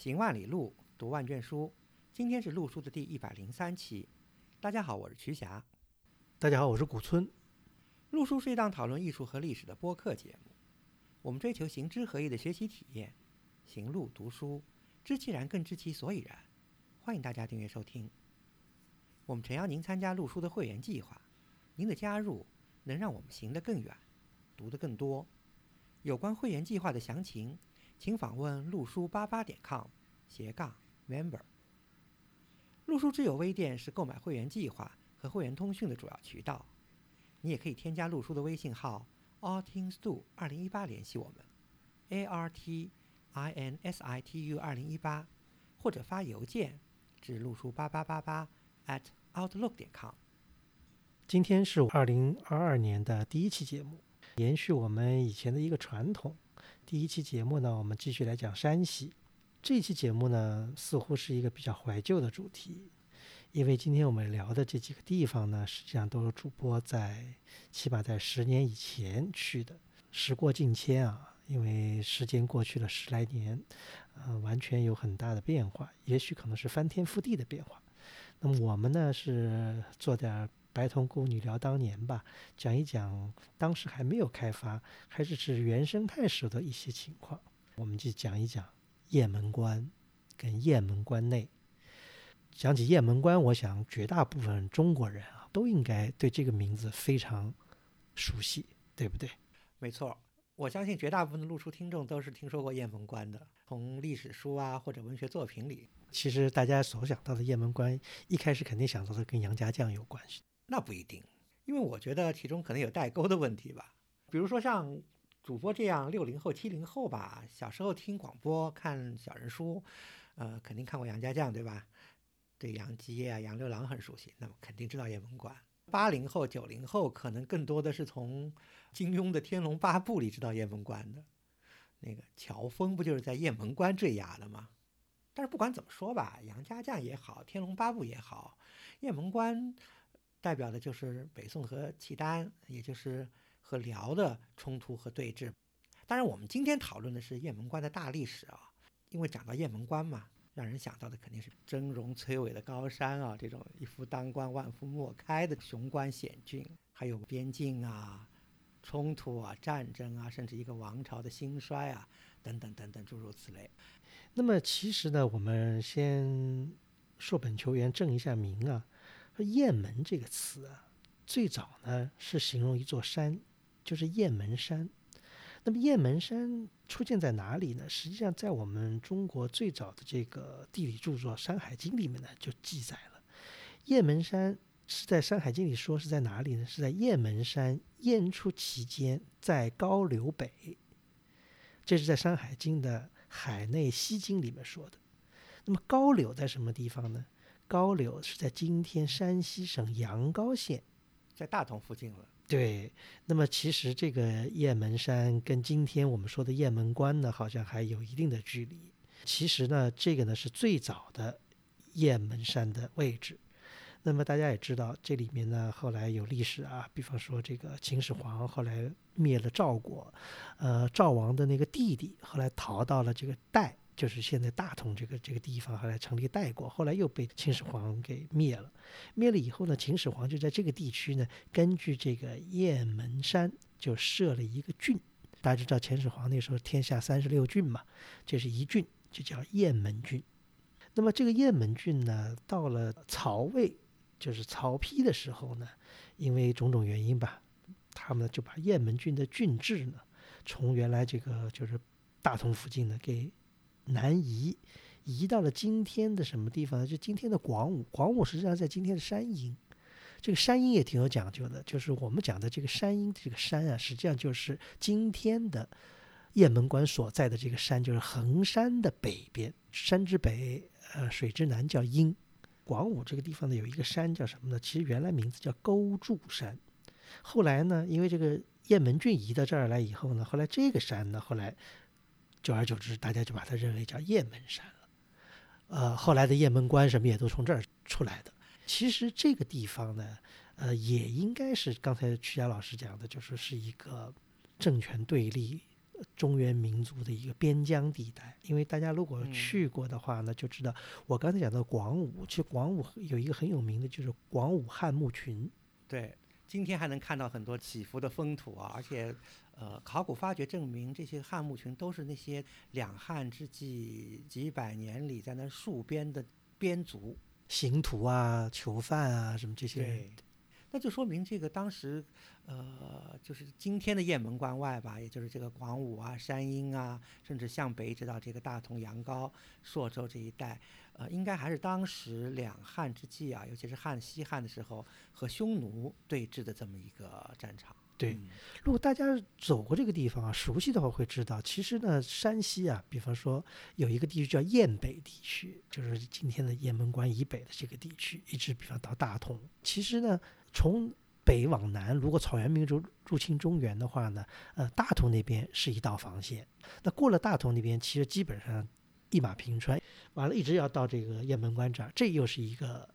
行万里路，读万卷书。今天是录书的第一百零三期。大家好，我是瞿霞。大家好，我是古村。录书是一档讨论艺术和历史的播客节目。我们追求行知合一的学习体验，行路读书，知其然更知其所以然。欢迎大家订阅收听。我们诚邀您参加录书的会员计划。您的加入能让我们行得更远，读得更多。有关会员计划的详情，请访问路书八八点 com 斜杠 member。陆书之友微店是购买会员计划和会员通讯的主要渠道。你也可以添加陆书的微信号 artinstu 二零一八联系我们，a r t i n s i t u 二零一八，或者发邮件至陆书八八八八 at outlook 点 com。今天是二零二二年的第一期节目，延续我们以前的一个传统。第一期节目呢，我们继续来讲山西。这期节目呢，似乎是一个比较怀旧的主题，因为今天我们聊的这几个地方呢，实际上都是主播在起码在十年以前去的。时过境迁啊，因为时间过去了十来年，呃，完全有很大的变化，也许可能是翻天覆地的变化。那么我们呢，是做点。白头宫女聊当年吧，讲一讲当时还没有开发，还是指原生态时的一些情况。我们就讲一讲雁门关跟雁门关内。讲起雁门关，我想绝大部分中国人啊都应该对这个名字非常熟悉，对不对？没错，我相信绝大部分的录书听众都是听说过雁门关的，从历史书啊或者文学作品里。其实大家所想到的雁门关，一开始肯定想到的跟杨家将有关系。那不一定，因为我觉得其中可能有代沟的问题吧。比如说像主播这样六零后、七零后吧，小时候听广播、看小人书，呃，肯定看过杨家将，对吧？对杨继业啊、杨六郎很熟悉，那么肯定知道雁门关。八零后、九零后可能更多的是从金庸的《天龙八部》里知道雁门关的。那个乔峰不就是在雁门关坠崖的吗？但是不管怎么说吧，杨家将也好，《天龙八部》也好，雁门关。代表的就是北宋和契丹，也就是和辽的冲突和对峙。当然，我们今天讨论的是雁门关的大历史啊，因为讲到雁门关嘛，让人想到的肯定是峥嵘崔巍的高山啊，这种一夫当关万夫莫开的雄关险峻，还有边境啊、冲突啊、战争啊，甚至一个王朝的兴衰啊，等等等等诸如此类。那么，其实呢，我们先说本求源，正一下名啊。雁门这个词啊，最早呢是形容一座山，就是雁门山。那么雁门山出现在哪里呢？实际上，在我们中国最早的这个地理著作《山海经》里面呢，就记载了雁门山是在《山海经》里说是在哪里呢？是在雁门山雁出其间，在高柳北。这是在《山海经》的《海内西经》里面说的。那么高柳在什么地方呢？高柳是在今天山西省阳高县，在大同附近了。对，那么其实这个雁门山跟今天我们说的雁门关呢，好像还有一定的距离。其实呢，这个呢是最早的雁门山的位置。那么大家也知道，这里面呢后来有历史啊，比方说这个秦始皇后来灭了赵国，呃，赵王的那个弟弟后来逃到了这个代。就是现在大同这个这个地方，后来成立代国，后来又被秦始皇给灭了。灭了以后呢，秦始皇就在这个地区呢，根据这个雁门山就设了一个郡。大家知道秦始皇那时候天下三十六郡嘛，这是一郡，就叫雁门郡。那么这个雁门郡呢，到了曹魏，就是曹丕的时候呢，因为种种原因吧，他们就把雁门郡的郡治呢，从原来这个就是大同附近呢给。南移，移到了今天的什么地方呢？就今天的广武。广武实际上在今天的山阴。这个山阴也挺有讲究的，就是我们讲的这个山阴这个山啊，实际上就是今天的雁门关所在的这个山，就是衡山的北边。山之北，呃，水之南叫阴。广武这个地方呢，有一个山叫什么呢？其实原来名字叫勾柱山。后来呢，因为这个雁门郡移到这儿来以后呢，后来这个山呢，后来。久而久之，大家就把它认为叫雁门山了。呃，后来的雁门关什么也都从这儿出来的。其实这个地方呢，呃，也应该是刚才曲佳老师讲的，就是是一个政权对立、中原民族的一个边疆地带。因为大家如果嗯去过的话呢，就知道我刚才讲到广武，其实广武有一个很有名的就是广武汉墓群。对，今天还能看到很多起伏的风土啊，而且，呃，考古发掘证明这些汉墓群都是那些两汉之际几百年里在那戍边的边族。刑徒啊、囚犯啊，什么这些那就说明这个当时，呃，就是今天的雁门关外吧，也就是这个广武啊、山阴啊，甚至向北一直到这个大同、阳高、朔州这一带，呃，应该还是当时两汉之际啊，尤其是汉西汉的时候和匈奴对峙的这么一个战场。对嗯如果大家走过这个地方啊，熟悉的话会知道，其实呢，山西啊，比方说有一个地区叫雁北地区，就是今天的雁门关以北的这个地区，一直比方到大同。其实呢，从北往南，如果草原民族入侵中原的话呢，呃，大同那边是一道防线。那过了大同那边，其实基本上一马平川，完了，一直要到这个雁门关这儿，这又是一个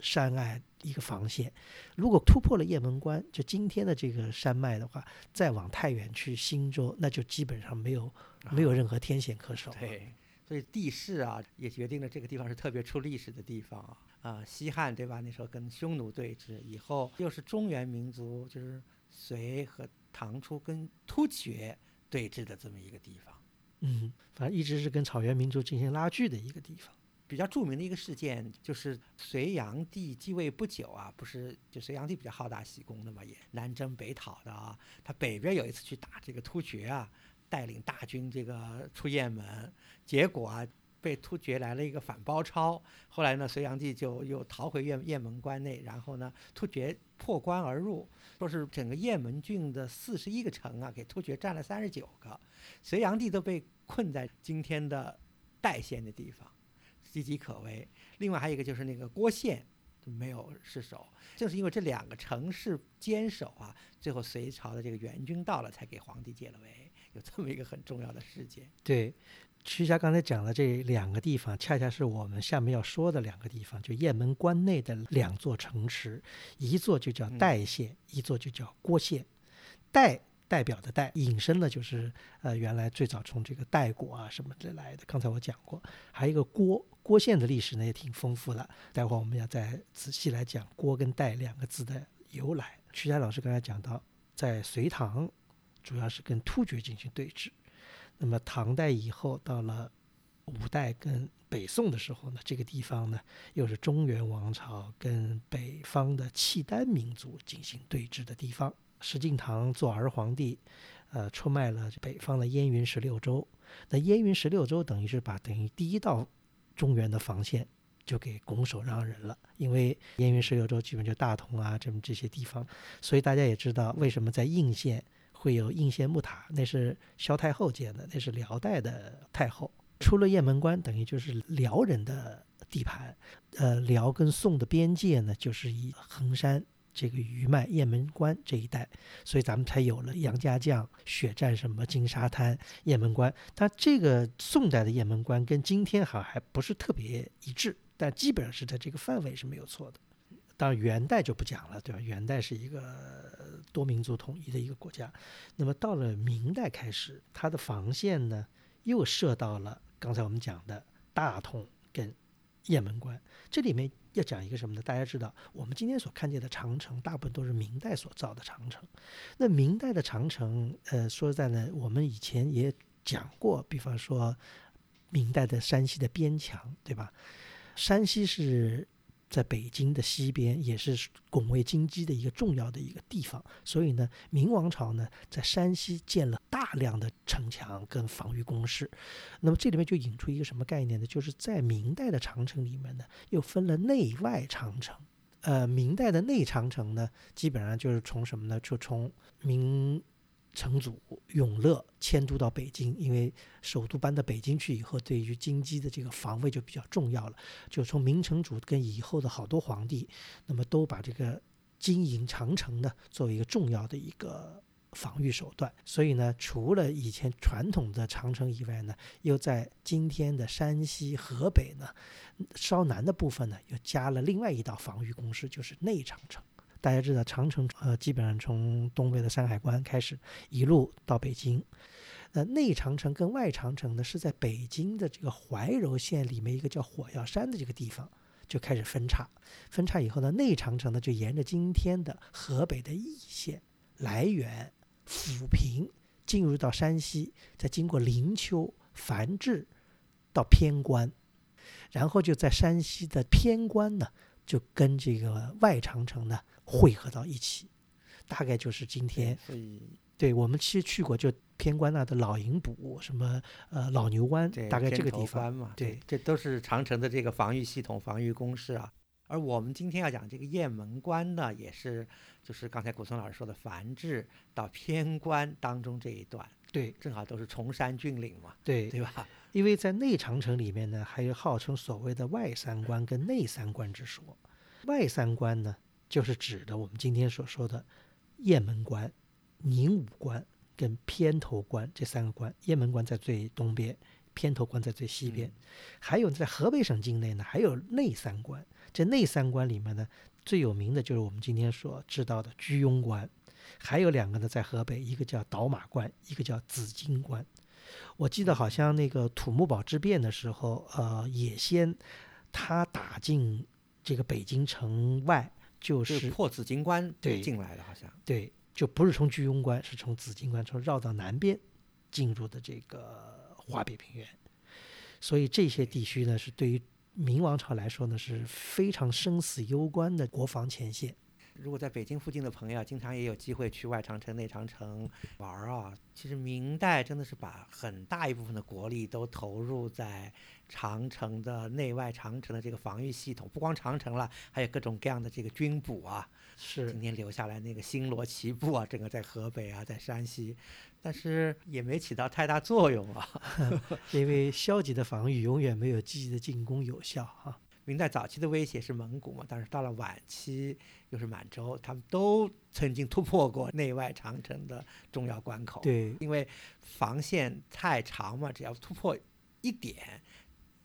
山隘一个防线。如果突破了雁门关，就今天的这个山脉的话，再往太原去忻州，那就基本上没有没有任何天险可守了。对，所以地势啊，也决定了这个地方是特别出历史的地方啊。啊、西汉对吧？那时候跟匈奴对峙，以后又是中原民族，就是隋和唐初跟突厥对峙的这么一个地方。嗯，反正一直是跟草原民族进行拉锯的一个地方。比较著名的一个事件就是隋炀帝继位不久啊，不是就隋炀帝比较好大喜功的嘛，也南征北讨的啊。他北边有一次去打这个突厥啊，带领大军这个出雁门，结果啊被突厥来了一个反包抄。后来呢，隋炀帝就又逃回雁雁门关内，然后呢，突厥破关而入，说是整个雁门郡的四十一个城啊，给突厥占了三十九个，隋炀帝都被困在今天的代县的地方。岌岌可危。另外还有一个就是那个郭县没有失守，正是因为这两个城市坚守啊，最后隋朝的这个援军到了，才给皇帝解了围，有这么一个很重要的事件。对，徐霞刚才讲的这两个地方，恰恰是我们下面要说的两个地方，就雁门关内的两座城池，一座就叫嗯代县，一座就叫郭县。代代表的代，引申的就是呃原来最早从这个代国啊什么的来的，刚才我讲过。还有一个郭郭县的历史呢也挺丰富的，待会儿我们要再仔细来讲郭跟代两个字的由来。曲霞老师刚才讲到，在隋唐主要是跟突厥进行对峙。那么唐代以后，到了五代跟北宋的时候呢，这个地方呢又是中原王朝跟北方的契丹民族进行对峙的地方。石敬瑭做儿皇帝，呃，出卖了北方的燕云十六州。那燕云十六州等于是把等于第一道中原的防线就给拱手让人了，因为燕云十六州基本就大同啊这么这些地方，所以大家也知道为什么在应县会有应县木塔，那是萧太后建的，那是辽代的太后。出了雁门关，等于就是辽人的地盘。呃，辽跟宋的边界呢，就是以衡山这个余脉、雁门关这一带，所以咱们才有了杨家将血战什么金沙滩、雁门关。但这个宋代的雁门关跟今天好像还不是特别一致，但基本上是在这个范围是没有错的。当然元代就不讲了，对吧？元代是一个多民族统一的一个国家。那么到了明代开始，它的防线呢又设到了刚才我们讲的大同跟雁门关。这里面要讲一个什么呢？大家知道，我们今天所看见的长城，大部分都是明代所造的长城。那明代的长城，呃，说实在呢，我们以前也讲过，比方说明代的山西的边墙，对吧？山西是在北京的西边，也是拱卫京畿的一个重要的一个地方。所以呢，明王朝呢在山西建了大量的城墙跟防御工事。那么这里面就引出一个什么概念呢？就是在明代的长城里面呢，又分了内外长城。呃，明代的内长城呢，基本上就是从什么呢？就从明成祖永乐迁都到北京，因为首都搬到北京去以后，对于京畿的这个防卫就比较重要了。就从明成祖跟以后的好多皇帝，那么都把这个经营长城呢作为一个重要的一个防御手段。所以呢，除了以前传统的长城以外呢，又在今天的山西、河北呢稍南的部分呢，又加了另外一道防御工事，就是内长城。大家知道，长城呃基本上从东北的山海关开始，一路到北京。呃，内长城跟外长城呢是在北京的这个怀柔县里面一个叫火药山的这个地方就开始分叉，分叉以后呢，内长城呢就沿着今天的河北的易县、涞源、抚平进入到山西，再经过灵丘、繁峙到偏关，然后就在山西的偏关呢就跟这个外长城呢汇合到一起，大概就是今天。对我们其实去过，就偏关那的老营堡，什么呃老牛湾，这大概这个地方。嘛，对这都是长城的这个防御系统、防御工事啊。而我们今天要讲这个雁门关呢，也是就是刚才古松老师说的繁峙到偏关当中这一段，对正好都是崇山峻岭嘛，对，对吧？因为在内长城里面呢，还有号称所谓的外三关跟内三关之说。外三关呢，就是指的我们今天所说的雁门关、宁武关跟偏头关这三个关。雁门关在最东边，偏头关在最西边。还有在河北省境内呢，还有内三关。这内三关里面呢，最有名的就是我们今天所知道的居庸关，还有两个呢在河北，一个叫倒马关，一个叫紫荆关。我记得好像那个土木堡之变的时候，呃，也先他打进这个北京城外，就就是是破紫荆关对进来的，好像对，就不是从居庸关，是从紫荆关，从绕到南边进入的这个华北平原。所以这些地区呢，是对于明王朝来说呢，是非常生死攸关的国防前线。如果在北京附近的朋友，经常也有机会去外长城、内长城玩儿啊。其实明代真的是把很大一部分的国力都投入在长城的内外长城的这个防御系统，不光长城了，还有各种各样的这个军补啊。是今天留下来那个星罗棋布啊，整个在河北啊，在山西，但是也没起到太大作用啊。因为消极的防御永远没有积极的进攻有效啊。明代早期的威胁是蒙古嘛，但是到了晚期又是满洲，他们都曾经突破过内外长城的重要关口。对，因为防线太长嘛，只要突破一点，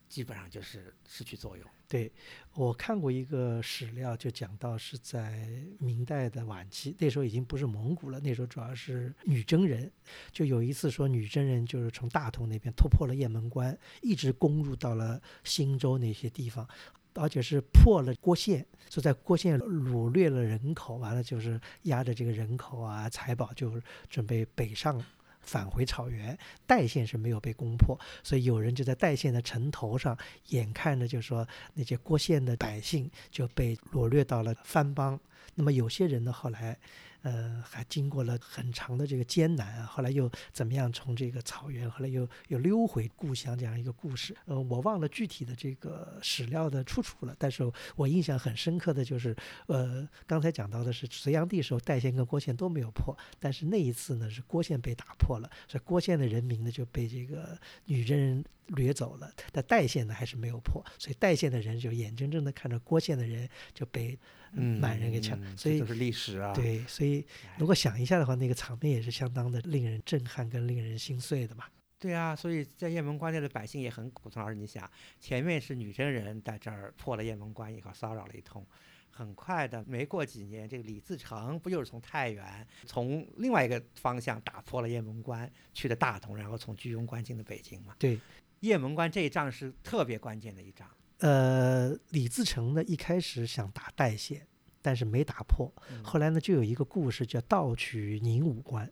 基本上就是失去作用。对，我看过一个史料，就讲到是在明代的晚期，那时候已经不是蒙古了，那时候主要是女真人。就有一次说，女真人就是从大同那边突破了雁门关，一直攻入到了新州那些地方，而且是破了郭县，就在郭县掳掠了人口，完了就是压着这个人口啊财宝，就准备北上。返回草原，代县是没有被攻破，所以有人就在代县的城头上，眼看着就说那些郭县的百姓就被掳掠到了番邦。那么有些人呢，后来，呃，还经过了很长的这个艰难啊，后来又怎么样从这个草原，后来又又溜回故乡这样一个故事。呃，我忘了具体的这个史料的出处了，但是我印象很深刻的就是，呃，刚才讲到的是隋炀帝时候，代县跟郭县都没有破，但是那一次呢是郭县被打破了，所以郭县的人民呢就被这个女真人掠走了，但代县呢还是没有破，所以代县的人就眼睁睁的看着郭县的人就被，满人给抢，嗯所以这就是历史啊。对，所以如果想一下的话，那个场面也是相当的令人震撼跟令人心碎的嘛。对啊，所以在雁门关内的百姓也很苦。从老师，你想，前面是女真人在这儿破了雁门关以后骚扰了一通，很快的，没过几年，这个李自成不就是从太原从另外一个方向打破了雁门关，去的大同，然后从居庸关进的北京嘛？对，雁门关这一仗是特别关键的一仗。呃，李自成呢一开始想打代县，但是没打破。嗯后来呢，就有一个故事叫盗取宁武关。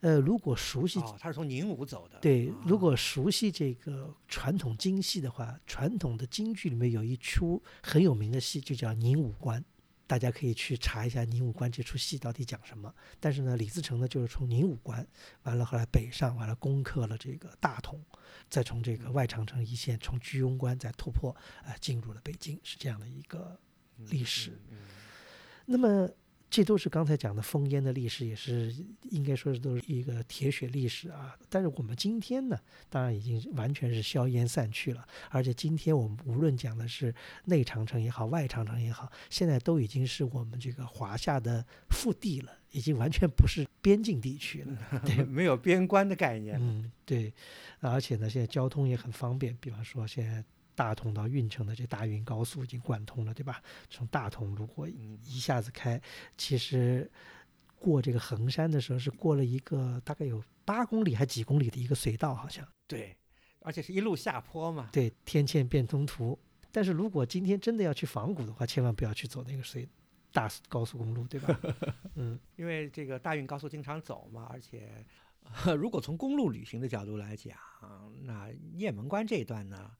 呃，如果熟悉哦，他是从宁武走的。对，如哦果熟悉这个传统京戏的话，传统的京剧里面有一出很有名的戏，就叫《宁武关》，大家可以去查一下《宁武关》这出戏到底讲什么。但是呢，李自成呢就是从宁武关，完了后来北上，完了攻克了这个大同，再从这个外长城一线，从居庸关再突破，呃，进入了北京，是这样的一个嗯历史。那么这都是刚才讲的烽烟的历史，也是应该说是都是一个铁血历史啊。但是我们今天呢，当然已经完全是硝烟散去了，而且今天我们无论讲的是内长城也好，外长城也好，现在都已经是我们这个华夏的腹地了，已经完全不是边境地区了。对没有边关的概念。嗯，对，而且呢，现在交通也很方便，比方说现在大同到运城的这大运高速已经贯通了，对吧？从大同如果嗯一下子开，其实过这个衡山的时候是过了一个大概有八公里还几公里的一个隧道，好像对，而且是一路下坡嘛。对天堑变通途。但是如果今天真的要去仿古的话，千万不要去走那个隧大高速公路，对吧？嗯，因为这个大运高速经常走嘛，而且如果从公路旅行的角度来讲，那雁门关这一段呢，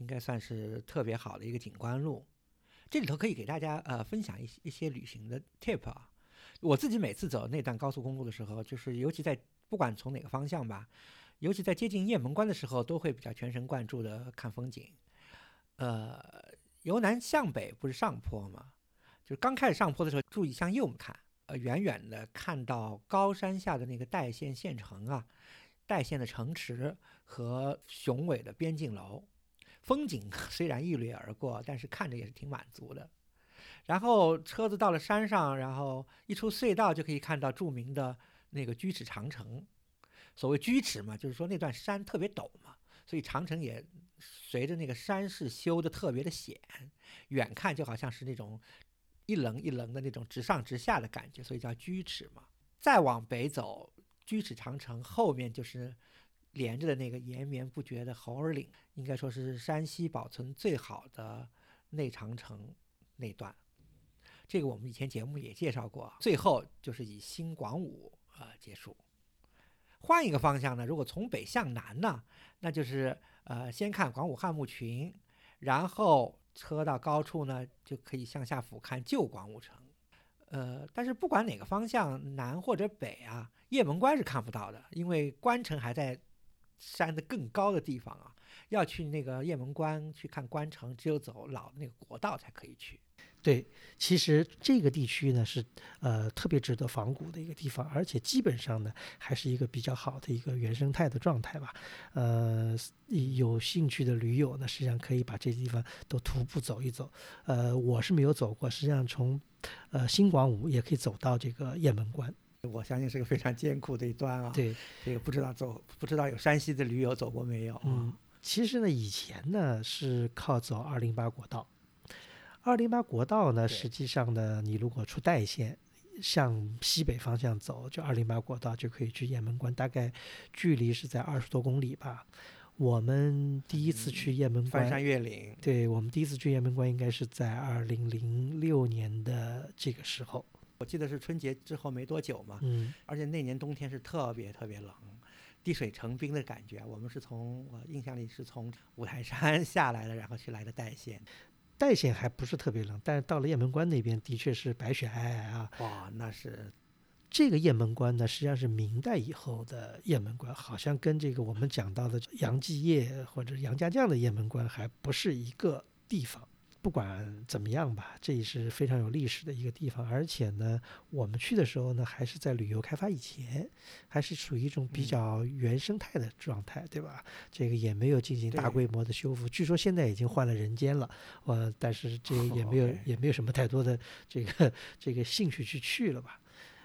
应该算是特别好的一个景观路。这里头可以给大家呃分享一些一些旅行的 tip 啊。我自己每次走那段高速公路的时候，就是尤其在不管从哪个方向吧，尤其在接近雁门关的时候，都会比较全神贯注的看风景。呃，由南向北不是上坡吗？就是刚开始上坡的时候，注意向右看，呃，远远的看到高山下的那个代县县城啊，代县的城池和雄伟的边境楼，风景 虽然一掠而过，但是看着也是挺满足的。然后车子到了山上，然后一出隧道就可以看到著名的那个居尺长城。所谓居尺嘛，就是说那段山特别陡嘛，所以长城也随着那个山势修的特别的险，远看就好像是那种一棱一棱的那种直上直下的感觉，所以叫居尺嘛。再往北走，居尺长城后面就是连着的那个延绵不绝的猴儿岭，应该说是山西保存最好的内长城那段。这个我们以前节目也介绍过，最后就是以新广武呃结束。换一个方向呢，如果从北向南呢，那就是呃先看广武汉墓群，然后车到高处呢就可以向下俯瞰旧广武城。呃，但是不管哪个方向，南或者北啊，雁门关是看不到的，因为关城还在山的更高的地方啊。要去那个雁门关去看关城，只有走老的那个国道才可以去。对，其实这个地区呢是呃特别值得仿古的一个地方，而且基本上呢还是一个比较好的一个原生态的状态吧。呃，有兴趣的驴友呢，实际上可以把这地方都徒步走一走。呃，我是没有走过，实际上从呃新广武也可以走到这个雁门关。我相信是个非常艰苦的一段啊。对，这个不知道走不知道有山西的驴友走过没有？嗯，其实呢以前呢是靠走二零八国道。二零八国道呢，实际上呢，你如果出代县，向西北方向走，就二零八国道就可以去雁门关，大概距离是在二十多公里吧。我们第一次去雁门关，翻山越岭。对我们第一次去雁门关，应该是在二零零六年的这个时候。我记得是春节之后没多久嘛，嗯，而且那年冬天是特别特别冷，滴水成冰的感觉。我们是从我印象里是从五台山下来的，然后去来的代县。代县还不是特别冷，但是到了雁门关那边，的确是白雪皑皑啊。哇，那是这个雁门关呢，实际上是明代以后的雁门关，好像跟这个我们讲到的杨继业或者杨家将的雁门关还不是一个地方。不管怎么样吧，这也是非常有历史的一个地方，而且呢，我们去的时候呢，还是在旅游开发以前，还是属于一种比较原生态的状态，对吧？这个也没有进行大规模的修复，据说现在已经换了人间了，呃，但是这个也没有也没有什么太多的这个这个兴趣去去了吧。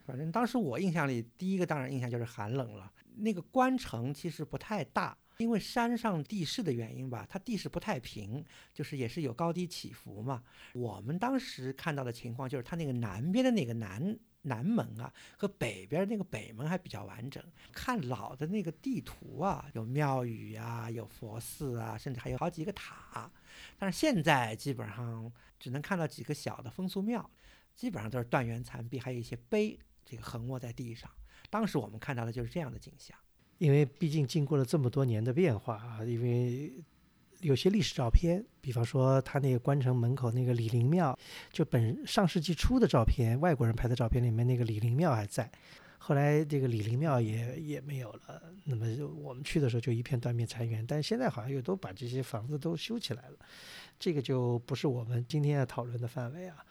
反正当时我印象里，第一个当然印象就是寒冷了。那个关城其实不太大。因为山上地势的原因吧，它地势不太平，就是也是有高低起伏嘛。我们当时看到的情况就是，它那个南边的那个南南门啊，和北边那个北门还比较完整。看老的那个地图啊，有庙宇啊，有佛寺啊，甚至还有好几个塔。但是现在基本上只能看到几个小的风俗庙，基本上都是断垣残壁，还有一些碑这个横卧在地上。当时我们看到的就是这样的景象。因为毕竟经过了这么多年的变化啊，因为有些历史照片，比方说他那个关城门口那个李陵庙，就本上世纪初的照片，外国人拍的照片里面那个李陵庙还在，后来这个李陵庙也也没有了。那么我们去的时候就一片断壁残垣，但现在好像又都把这些房子都修起来了，这个就不是我们今天要讨论的范围啊。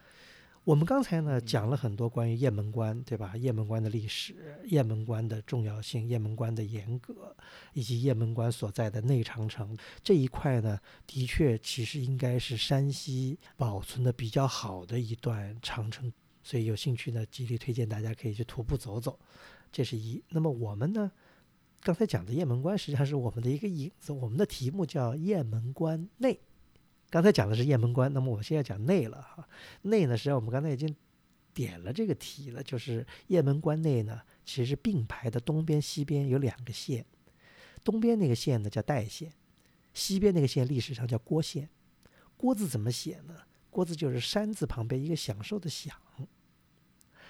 我们刚才呢讲了很多关于雁门关，对吧？雁门关的历史、雁门关的重要性、雁门关的严格，以及雁门关所在的内长城这一块呢，的确其实应该是山西保存的比较好的一段长城，所以有兴趣呢，极力推荐大家可以去徒步走走。这是一。那么我们呢，刚才讲的雁门关实际上是我们的一个影子，我们的题目叫雁门关内。刚才讲的是雁门关，那么我现在讲内了哈。内呢，实际上我们刚才已经点了这个题了，就是雁门关内呢，其实并排的东边、西边有两个县，东边那个县呢叫代县，西边那个县历史上叫郭县。郭字怎么写呢？郭字就是山字旁边一个享受的享。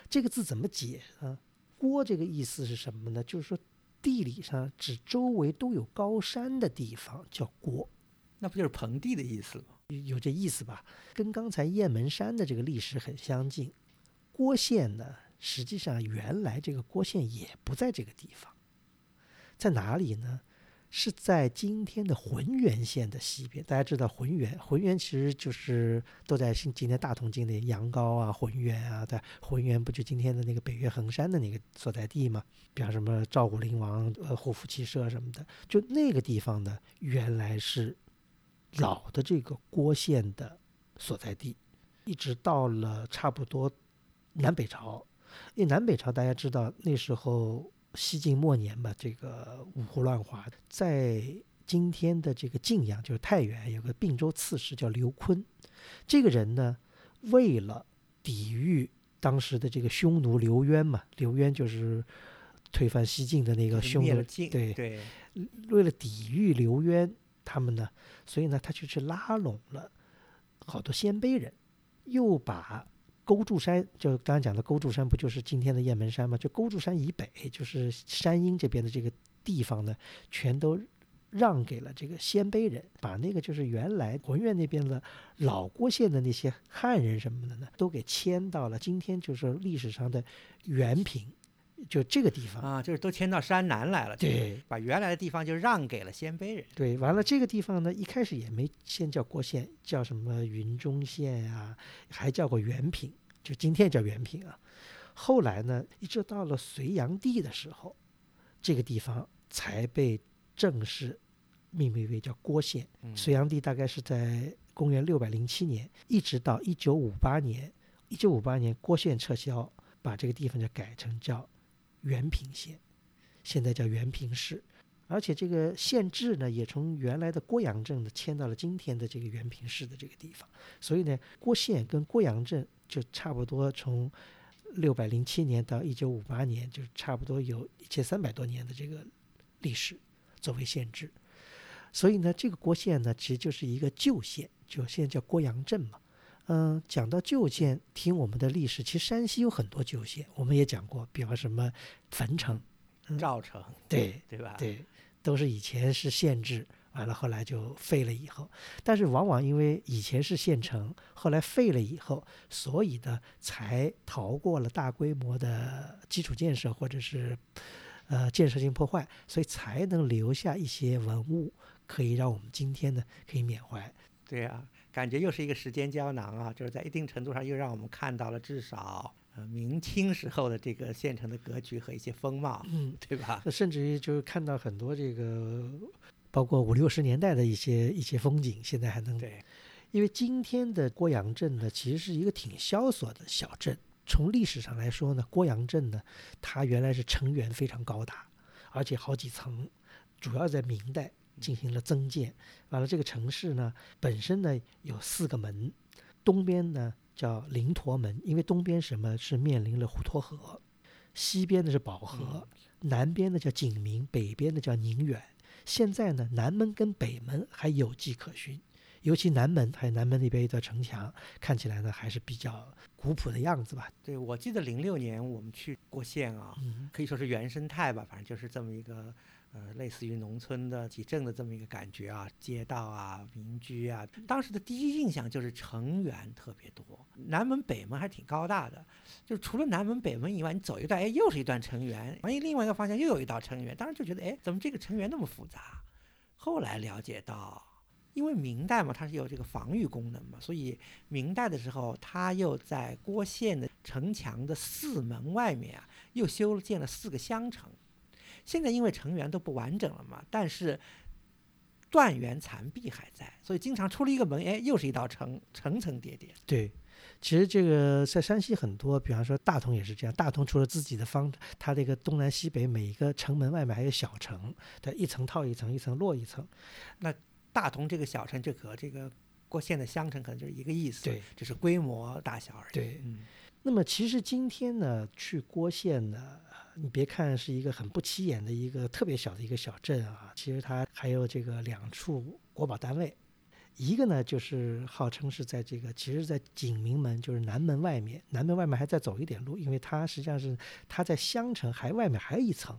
这个字怎么解呢？郭这个意思是什么呢？就是说地理上指周围都有高山的地方叫郭，那不就是盆地的意思吗？有这意思吧？跟刚才雁门山的这个历史很相近。郭县呢，实际上原来这个郭县也不在这个地方，在哪里呢？是在今天的浑源县的西边。大家知道浑源，浑源其实就是都在今今天大同境内，阳高啊、浑源啊，在浑源不就今天的那个北岳恒山的那个所在地吗？比方什么赵武灵王、呃胡服骑射什么的，就那个地方呢，原来是老的这个郭县的所在地，一直到了差不多南北朝。因为南北朝大家知道那时候。西晋末年嘛，这个五胡乱华，在今天的这个晋阳，就是太原，有个并州刺史叫刘琨。这个人呢，为了抵御当时的这个匈奴刘渊嘛，刘渊就是推翻西晋的那个匈奴，对对，为了抵御刘渊他们呢，所以呢，他就去拉拢了好多鲜卑人，又把。勾柱山，就刚刚讲的勾柱山，不就是今天的雁门山吗？就勾柱山以北，就是山阴这边的这个地方呢，全都让给了这个鲜卑人，把那个就是原来浑源那边的老郭县的那些汉人什么的呢，都给迁到了今天就是历史上的原平，就这个地方啊，就是都迁到山南来了。对，把原来的地方就让给了鲜卑人。对，完了这个地方呢，一开始也没先叫郭县，叫什么云中县啊，还叫过原平，就今天叫原平啊。后来呢，一直到了隋炀帝的时候，这个地方才被正式命名为叫郭县。隋炀帝大概是在公元六百零七年，一直到一九五八年，一九五八年郭县撤销，把这个地方就改成叫。原平县，现在叫原平市，而且这个县治呢，也从原来的郭阳镇呢迁到了今天的这个原平市的这个地方。所以呢，郭县跟郭阳镇就差不多从六百零七年到一九五八年，就差不多有一千三百多年的这个历史作为县治。所以呢，这个郭县呢，其实就是一个旧县，就现在叫郭阳镇嘛。嗯，讲到旧县，听我们的历史，其实山西有很多旧县，我们也讲过，比方什么汾城、赵城，对对吧？对，都是以前是县制，完了后来就废了以后，但是往往因为以前是县城，后来废了以后，所以呢才逃过了大规模的基础建设或者是呃建设性破坏，所以才能留下一些文物，可以让我们今天呢可以缅怀。对呀。感觉又是一个时间胶囊啊，就是在一定程度上又让我们看到了至少呃明清时候的这个县城的格局和一些风貌，嗯，对吧？甚至于就是看到很多这个，包括五六十年代的一些一些风景，现在还能对。因为今天的郭阳镇呢，其实是一个挺萧索的小镇。从历史上来说呢，郭阳镇呢，它原来是城垣非常高大，而且好几层，主要在明代。进行了增建，完了这个城市呢，本身呢有四个门，东边呢叫灵陀门，因为东边什么是面临了滹沱河，西边的是保河，南边呢叫景明，北边的叫宁远。现在呢，南门跟北门还有迹可循，尤其南门还有南门那边一段城墙，看起来呢还是比较古朴的样子吧。对，我记得零六年我们去过县啊，可以说是原生态吧，反正就是这么一个。呃，类似于农村的集镇的这么一个感觉啊，街道啊，民居啊，当时的第一印象就是城垣特别多，南门北门还挺高大的，就是除了南门北门以外，你走一段，哎，又是一段城垣，万一另外一个方向又有一道城垣，当时就觉得，哎，怎么这个城垣那么复杂？后来了解到，因为明代嘛，它是有这个防御功能嘛，所以明代的时候，它又在郭县的城墙的四门外面啊，又修建了四个乡城。现在因为成员都不完整了嘛，但是断垣残壁还在，所以经常出了一个门，哎，又是一道城，层层叠叠。对，其实这个在山西很多，比方说大同也是这样。大同除了自己的方，它这个东南西北每一个城门外面还有小城，它，一层套一层，一层落一层。那大同这个小城就和这个郭县的乡城可能就是一个意思，对，只是规模大小而已。对，嗯。那么其实今天呢，去郭县呢，你别看是一个很不起眼的一个特别小的一个小镇啊，其实它还有这个两处国保单位，一个呢就是号称是在这个，其实，在景明门就是南门外面，南门外面还再走一点路，因为它实际上是它在襄城还外面还有一层，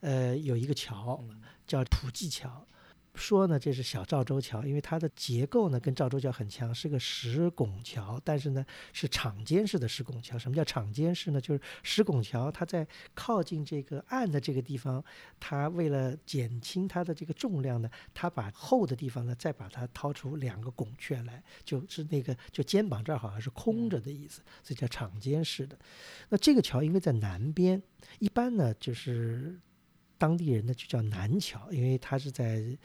呃，有一个桥叫普济桥。说呢，这是小赵州桥，因为它的结构呢跟赵州桥很像，是个石拱桥，但是呢是敞肩式的石拱桥。什么叫敞肩式呢？就是石拱桥，它在靠近这个岸的这个地方，它为了减轻它的这个重量呢，它把厚的地方呢再把它掏出两个拱券来，就是那个就肩膀这儿好像是空着的意思，所以叫敞肩式的。那这个桥因为在南边，一般呢就是当地人呢就叫南桥，因为它是在。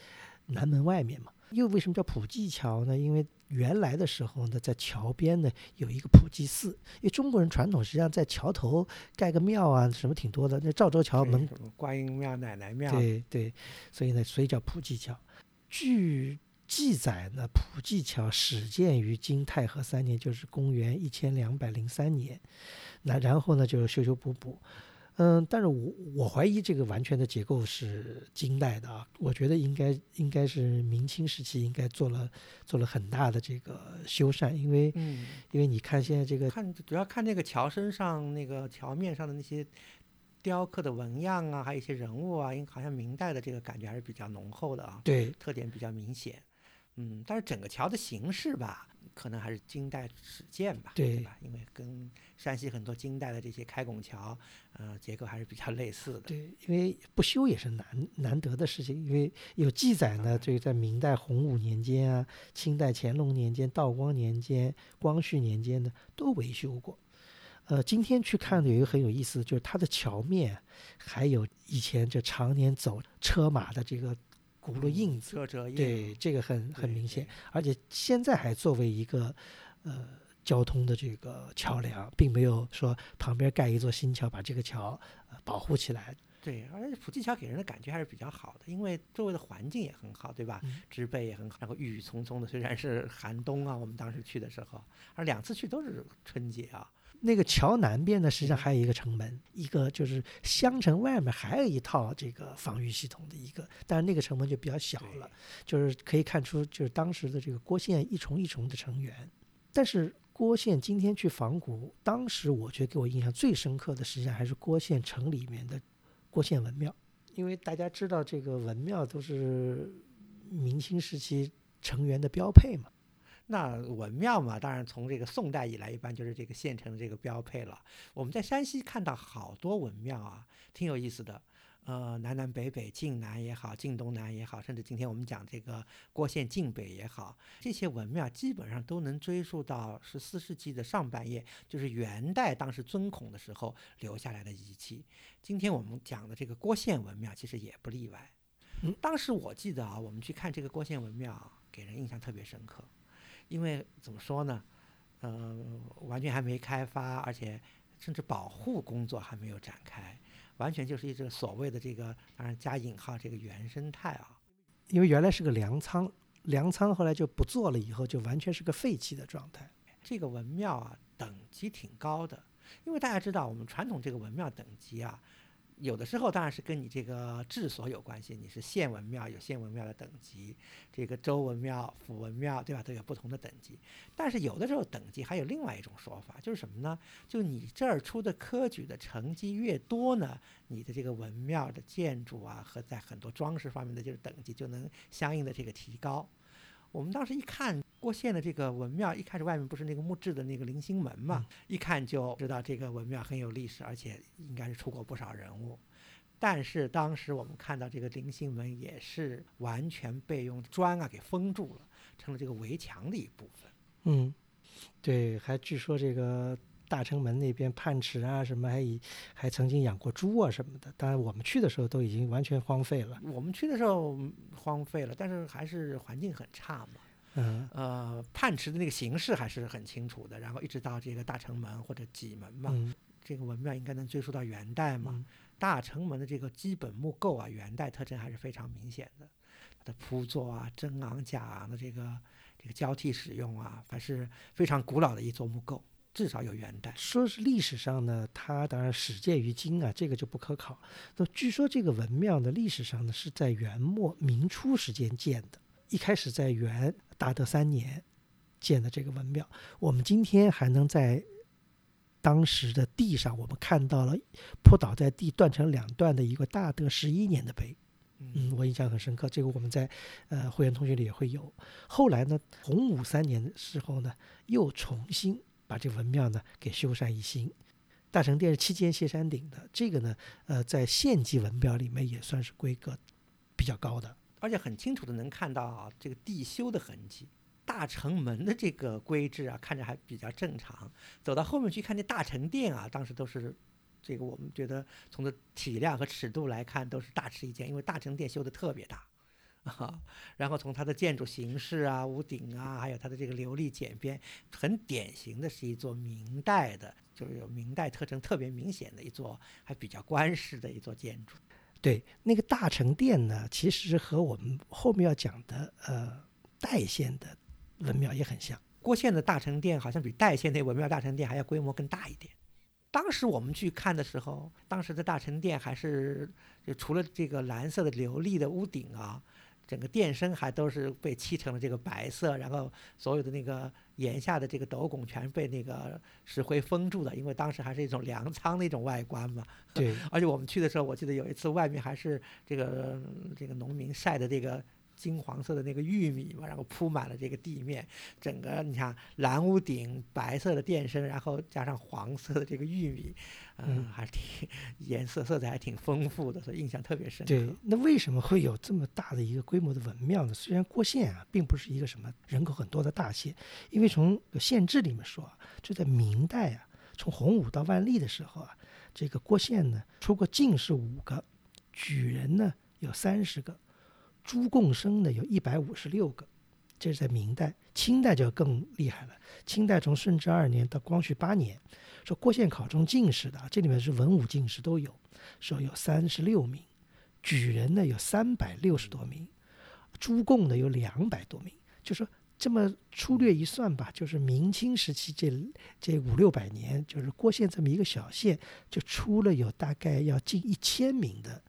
南门外面嘛，又为什么叫普济桥呢？因为原来的时候呢，在桥边呢有一个普济寺。因为中国人传统实际上在桥头盖个庙啊，什么挺多的。那赵州桥门观音庙、奶奶庙，对对，所以呢，所以叫普济桥。据记载呢，普济桥始建于金太和三年，就是公元一千两百零三年。那然后呢，就修修补补。嗯，但是我我怀疑这个完全的结构是金代的啊，我觉得应该应该是明清时期应该做了做了很大的这个修缮，因为嗯，因为你看现在这个看主要看那个桥身上那个桥面上的那些雕刻的纹样啊，还有一些人物啊，因为好像明代的这个感觉还是比较浓厚的啊，对，特点比较明显，嗯，但是整个桥的形式吧。可能还是金代始建吧，对吧？因为跟山西很多金代的这些开拱桥，呃，结构还是比较类似的。对，因为不修也是难难得的事情，因为有记载呢，这个在明代洪武年间啊，清代乾隆年间、道光年间、光绪年间呢，都维修过。呃，今天去看的有一个很有意思，就是它的桥面还有以前这常年走车马的这个。轱辘印子，对这个很很明显，而且现在还作为一个呃交通的这个桥梁，并没有说旁边盖一座新桥把这个桥保护起来。对，而且普济桥给人的感觉还是比较好的，因为周围的环境也很好，对吧？植被也很好，然后郁郁葱葱的，虽然是寒冬啊，我们当时去的时候，而两次去都是春节啊。那个桥南边呢，实际上还有一个城门，一个就是襄城外面还有一套这个防御系统的一个，但是那个城门就比较小了，就是可以看出就是当时的这个郭县一重一重的成员。但是郭县今天去仿古，当时我觉得给我印象最深刻的，实际上还是郭县城里面的郭县文庙，因为大家知道这个文庙都是明清时期成员的标配嘛。那文庙嘛，当然从这个宋代以来，一般就是这个县城的这个标配了。我们在山西看到好多文庙啊，挺有意思的。呃，南南北北，晋南也好，晋东南也好，甚至今天我们讲这个郭县晋北也好，这些文庙基本上都能追溯到十四世纪的上半叶，就是元代当时尊孔的时候留下来的遗迹。今天我们讲的这个郭县文庙其实也不例外。当时我记得啊，我们去看这个郭县文庙，给人印象特别深刻。因为怎么说呢，呃，完全还没开发，而且甚至保护工作还没有展开，完全就是一个所谓的这个，当然加引号这个原生态啊。因为原来是个粮仓，粮仓后来就不做了，以后就完全是个废弃的状态。这个文庙啊，等级挺高的，因为大家知道我们传统这个文庙等级啊。有的时候当然是跟你这个治所有关系，你是县文庙有县文庙的等级，这个州文庙、府文庙，对吧？都有不同的等级。但是有的时候等级还有另外一种说法，就是什么呢？就你这儿出的科举的成绩越多呢，你的这个文庙的建筑啊和在很多装饰方面的这个等级就能相应的这个提高。我们当时一看郭县的这个文庙，一开始外面不是那个木质的那个棂星门嘛，一看就知道这个文庙很有历史，而且应该是出过不少人物。但是当时我们看到这个棂星门也是完全被用砖啊给封住了，成了这个围墙的一部分。嗯，对，还据说这个。大城门那边泮池啊，什么还以还曾经养过猪啊什么的。当然我们去的时候都已经完全荒废了。我们去的时候荒废了，但是还是环境很差嘛。嗯。呃，泮池的那个形式还是很清楚的。然后一直到这个大城门或者戟门嘛，这个文庙应该能追溯到元代嘛。大城门的这个基本木构啊，元代特征还是非常明显的。它的铺座啊，真昂假昂的这个这个交替使用啊，还是非常古老的一座木构。至少有元代。说是历史上呢，它当然始建于今啊，这个就不可考。那据说这个文庙呢，历史上呢是在元末明初时间建的，一开始在元大德三年建的这个文庙。我们今天还能在当时的地上，我们看到了扑倒在地断成两段的一个大德十一年的碑。嗯，我印象很深刻。这个我们在呃会员同学里也会有。后来呢，洪武三年的时候呢，又重新把这文庙呢给修缮一新。大成殿是七间歇山顶的，这个呢，呃，在县级文庙里面也算是规格比较高的，而且很清楚的能看到啊这个地修的痕迹。大成门的这个规制啊，看着还比较正常。走到后面去看那大成殿啊，当时都是。这个我们觉得从的体量和尺度来看都是大吃一惊，因为大成殿修的特别大，啊，然后从它的建筑形式啊、屋顶啊，还有它的这个琉璃简边，很典型的是一座明代的，就是有明代特征特别明显的一座，还比较官式的一座建筑。对，那个大成殿呢，其实和我们后面要讲的呃代县的文庙也很像。郭县的大成殿好像比代县那文庙大成殿还要规模更大一点。当时我们去看的时候，当时的大成殿还是就除了这个蓝色的琉璃的屋顶啊，整个殿身还都是被漆成了这个白色，然后所有的那个檐下的这个斗拱全被那个石灰封住的，因为当时还是一种粮仓的一种外观嘛。对。而且我们去的时候，我记得有一次外面还是这个这个农民晒的这个。金黄色的那个玉米嘛，然后铺满了这个地面，整个你看蓝屋顶、白色的殿身，然后加上黄色的这个玉米，嗯，还是挺颜色色彩还挺丰富的，所以印象特别深。对，那为什么会有这么大的一个规模的文庙呢？虽然郭县啊并不是一个什么人口很多的大县，因为从县志里面说，就在明代啊，从洪武到万历的时候啊，这个郭县呢出过进士五个，举人呢有三十个。朱贡生呢有一百五十六个，这是在明代，清代就更厉害了。清代从顺治二年到光绪八年，说郭县考中进士的，这里面是文武进士都有，说有三十六名，举人呢有三百六十多名，朱贡呢有两百多名。就说这么粗略一算吧，就是明清时期这这五六百年，就是郭县这么一个小县，就出了有大概要近一千名的。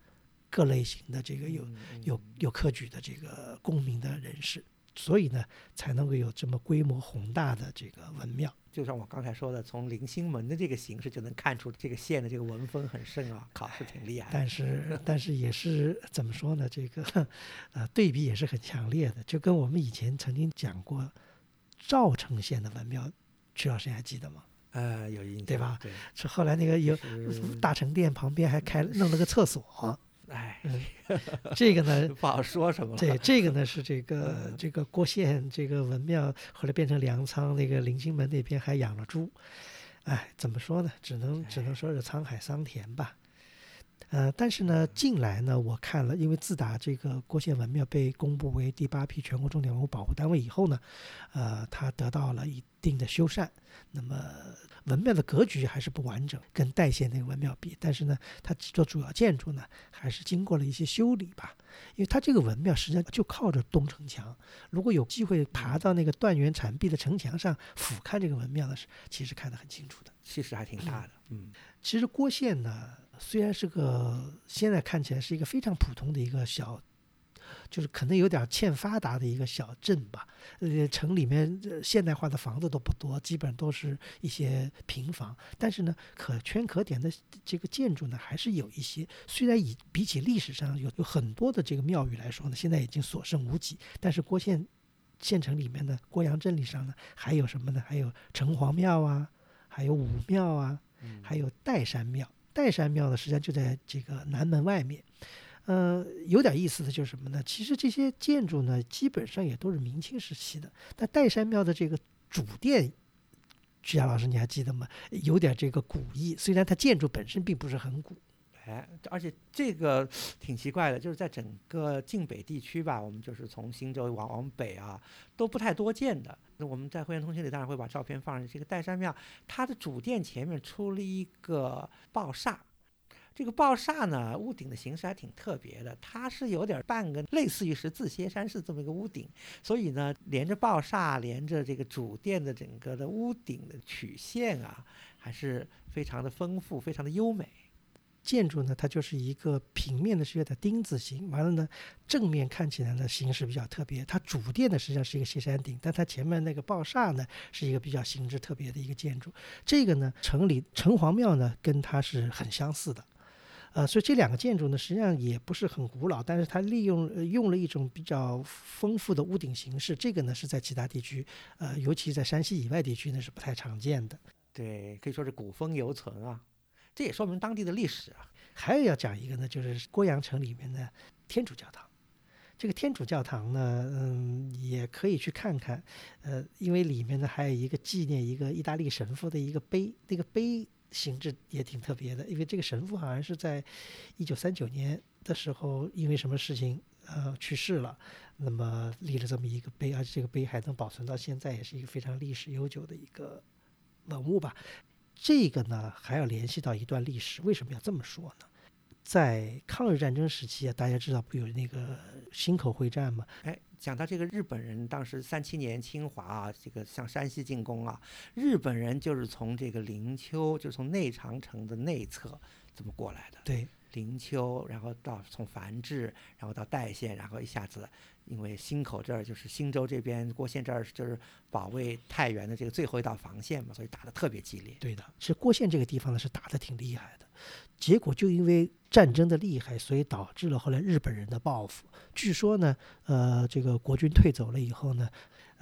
各类型的这个有有有科举的这个功名的人士，所以呢才能够有这么规模宏大的这个文庙。就像我刚才说的，从临星门的这个形式就能看出这个县的这个文风很盛啊，考试挺厉害。但是 但是也是怎么说呢？这个呃对比也是很强烈的，就跟我们以前曾经讲过赵城县的文庙，曲老师还记得吗？呃，有印象，对吧？对，是后来那个有大成殿旁边还开弄了个厕所。哎，这个呢不好说什么了。对，这个呢是这个这个郭县这个文庙后来变成粮仓，那个临清门那边还养了猪。哎，怎么说呢？只能只能说是沧海桑田吧。呃，但是呢，近来呢，我看了，因为自打这个郭县文庙被公布为第八批全国重点文物保护单位以后呢，呃，它得到了一定的修缮。那么文庙的格局还是不完整，跟代县那个文庙比，但是呢，它几座主要建筑呢，还是经过了一些修理吧。因为它这个文庙实际上就靠着东城墙，如果有机会爬到那个断垣残壁的城墙上俯瞰这个文庙呢，是其实看得很清楚的，气势还挺大的。嗯，其实郭县呢。虽然是个现在看起来是一个非常普通的一个小，就是可能有点欠发达的一个小镇吧。呃，城里面现代化的房子都不多，基本上都是一些平房。但是呢，可圈可点的这个建筑呢，还是有一些。虽然以比起历史上有有很多的这个庙宇来说呢，现在已经所剩无几。但是郭县县城里面的郭阳镇里上呢，还有什么呢？还有城隍庙啊，还有武庙啊，还有岱山庙。岱山庙呢，实际上就在这个南门外面，呃，有点意思的就是什么呢？其实这些建筑呢，基本上也都是明清时期的。但岱山庙的这个主殿，徐霞老师你还记得吗？有点这个古意，虽然它建筑本身并不是很古。哎，而且这个挺奇怪的，就是在整个晋北地区吧，我们就是从忻州往往北啊，都不太多见的。那我们在会员通讯里当然会把照片放上。这个岱山庙，它的主殿前面出了一个爆煞，这个抱厦呢，屋顶的形式还挺特别的，它是有点半个类似于十字歇山式这么一个屋顶，所以呢，连着抱厦，连着这个主殿的整个的屋顶的曲线啊，还是非常的丰富，非常的优美。建筑呢，它就是一个平面的是有点丁字形，完了呢，正面看起来呢形式比较特别。它主殿呢实际上是一个歇山顶，但它前面那个抱厦呢是一个比较形制特别的一个建筑。这个呢，城里城隍庙呢跟它是很相似的，呃，所以这两个建筑呢实际上也不是很古老，但是它利用用了一种比较丰富的屋顶形式。这个呢是在其他地区，呃，尤其在山西以外地区呢是不太常见的。对，可以说是古风犹存啊。这也说明当地的历史啊。还有要讲一个呢，就是郭阳城里面的天主教堂。这个天主教堂呢，嗯，也可以去看看，呃，因为里面呢还有一个纪念一个意大利神父的一个碑，那个碑形制也挺特别的。因为这个神父好像是在一九三九年的时候，因为什么事情呃去世了，那么立了这么一个碑，而且这个碑还能保存到现在，也是一个非常历史悠久的一个文物吧。这个呢，还要联系到一段历史。为什么要这么说呢？在抗日战争时期啊，大家知道不有那个忻口会战吗？哎，讲到这个日本人当时三七年侵华啊，这个向山西进攻啊，日本人就是从这个灵丘，就是从内长城的内侧这么过来的。对，灵丘，然后到从繁治，然后到代县，然后一下子。因为忻口这儿就是忻州这边郭县这儿就是保卫太原的这个最后一道防线嘛，所以打得特别激烈。对的，其实郭县这个地方呢是打得挺厉害的，结果就因为战争的厉害，所以导致了后来日本人的报复。据说呢，呃，这个国军退走了以后呢。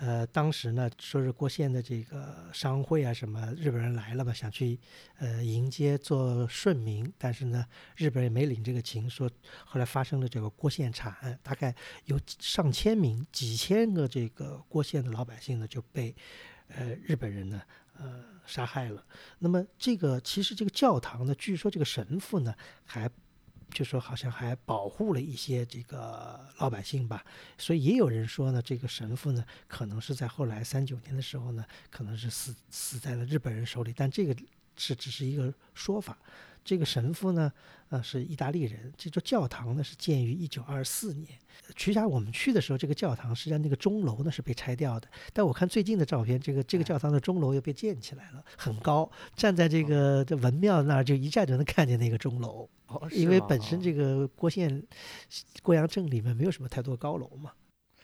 呃，当时呢，说是郭县的这个商会啊，什么日本人来了嘛，想去呃迎接做顺民，但是呢，日本人没领这个情，说后来发生了这个郭县惨案，大概有上千名、几千个这个郭县的老百姓呢就被呃日本人呢呃杀害了。那么这个其实这个教堂呢，据说这个神父呢还。就说好像还保护了一些这个老百姓吧，所以也有人说呢，这个神父呢，可能是在后来三九年的时候呢，可能是死死在了日本人手里，但这个是只是一个说法。这个神父呢，呃，是意大利人。这座教堂呢是建于一九二四年。徐霞，我们去的时候，这个教堂实际上那个钟楼呢是被拆掉的。但我看最近的照片，这个这个教堂的钟楼又被建起来了，很高。站在这个这文庙那儿，就一下就能看见那个钟楼。因为本身这个郭县郭阳镇里面没有什么太多高楼嘛。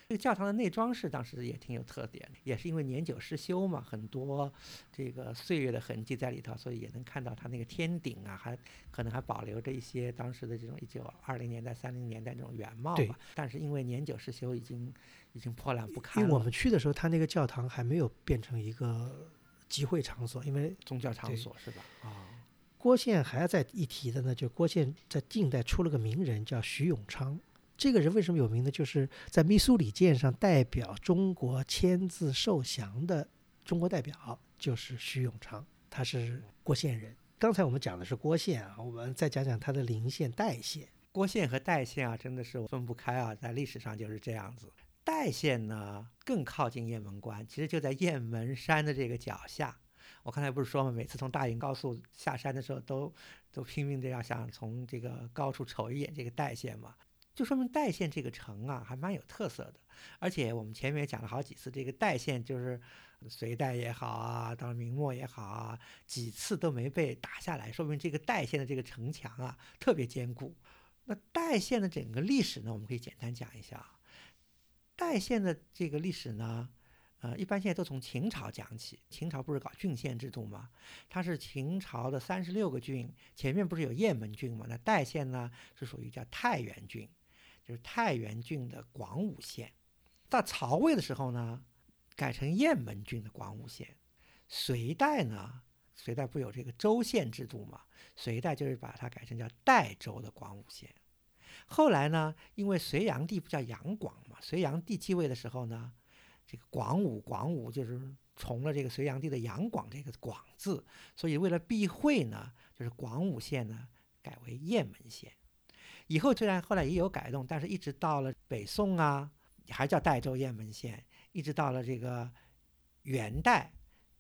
这个教堂的内装饰当时也挺有特点，也是因为年久失修嘛，很多这个岁月的痕迹在里头，所以也能看到它那个天顶啊，还可能还保留着一些当时的这种一九二零年代、三零年代这种原貌吧。但是因为年久失修，已经已经破烂不堪了。因为我们去的时候，它那个教堂还没有变成一个集会场所，因为宗教场所是吧？啊。郭县还要再一提的呢，就郭县在近代出了个名人，叫徐永昌。这个人为什么有名呢？就是在密苏里舰上代表中国签字受降的中国代表，就是徐永昌，他是郭县人。刚才我们讲的是郭县啊，我们再讲讲他的邻县代县。郭县和代县啊，真的是分不开啊，在历史上就是这样子。代县呢更靠近雁门关，其实就在雁门山的这个脚下。我刚才不是说嘛，每次从大营高速下山的时候，都都拼命的要想从这个高处瞅一眼这个代县嘛。就说明代县这个城啊，还蛮有特色的。而且我们前面也讲了好几次，这个代县就是隋代也好啊，到明末也好啊，几次都没被打下来，说明这个代县的这个城墙啊特别坚固。那代县的整个历史呢，我们可以简单讲一下。代县的这个历史呢，呃，一般现在都从秦朝讲起。秦朝不是搞郡县制度吗？它是秦朝的三十六个郡，前面不是有雁门郡吗？那代县呢是属于叫太原郡。就是太原郡的广武县，到曹魏的时候呢，改成雁门郡的广武县。隋代呢，隋代不有这个州县制度嘛？隋代就是把它改成叫代州的广武县。后来呢，因为隋炀帝不叫杨广嘛，隋炀帝继位的时候呢，这个广武广武就是从了这个隋炀帝的杨广这个广字，所以为了避讳呢，就是广武县呢改为雁门县。以后虽然后来也有改动，但是一直到了北宋啊，还叫代州雁门县，一直到了这个元代，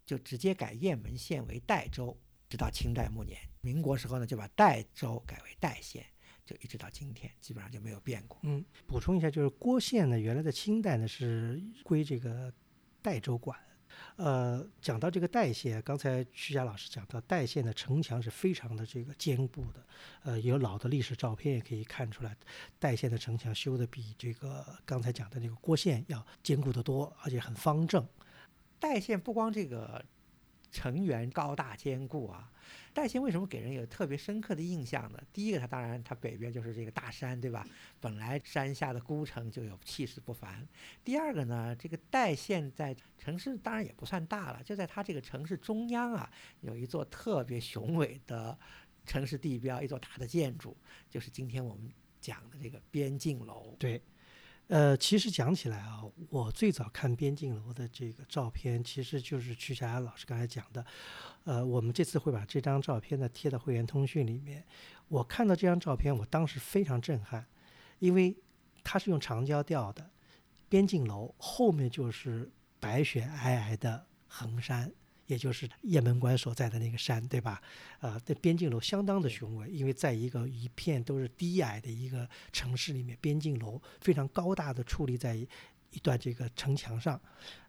就直接改雁门县为代州。直到清代末年，民国时候呢就把代州改为代县，就一直到今天，基本上就没有变过。嗯，补充一下，就是郭县呢，原来在清代呢是归这个代州管。呃，讲到这个代县，刚才徐佳老师讲到代县的城墙是非常的这个坚固的，呃，有老的历史照片也可以看出来，代县的城墙修的比这个刚才讲的那个郭县要坚固的多，而且很方正。代县不光这个城垣高大坚固啊，代县为什么给人有特别深刻的印象呢？第一个，它当然它北边就是这个大山，对吧？本来山下的孤城就有气势不凡。第二个呢，这个代县在城市当然也不算大了，就在它这个城市中央啊，有一座特别雄伟的城市地标，一座大的建筑，就是今天我们讲的这个边境楼。对。呃，其实讲起来啊，我最早看边境楼的这个照片，其实就是曲霞老师刚才讲的。呃，我们这次会把这张照片呢贴到会员通讯里面。我看到这张照片，我当时非常震撼，因为它是用长焦调的，边境楼后面就是白雪皑皑的衡山。也就是雁门关所在的那个山，对吧？呃，这边境楼相当的雄伟，因为在一个一片都是低矮的一个城市里面，边境楼非常高大的矗立在一段这个城墙上，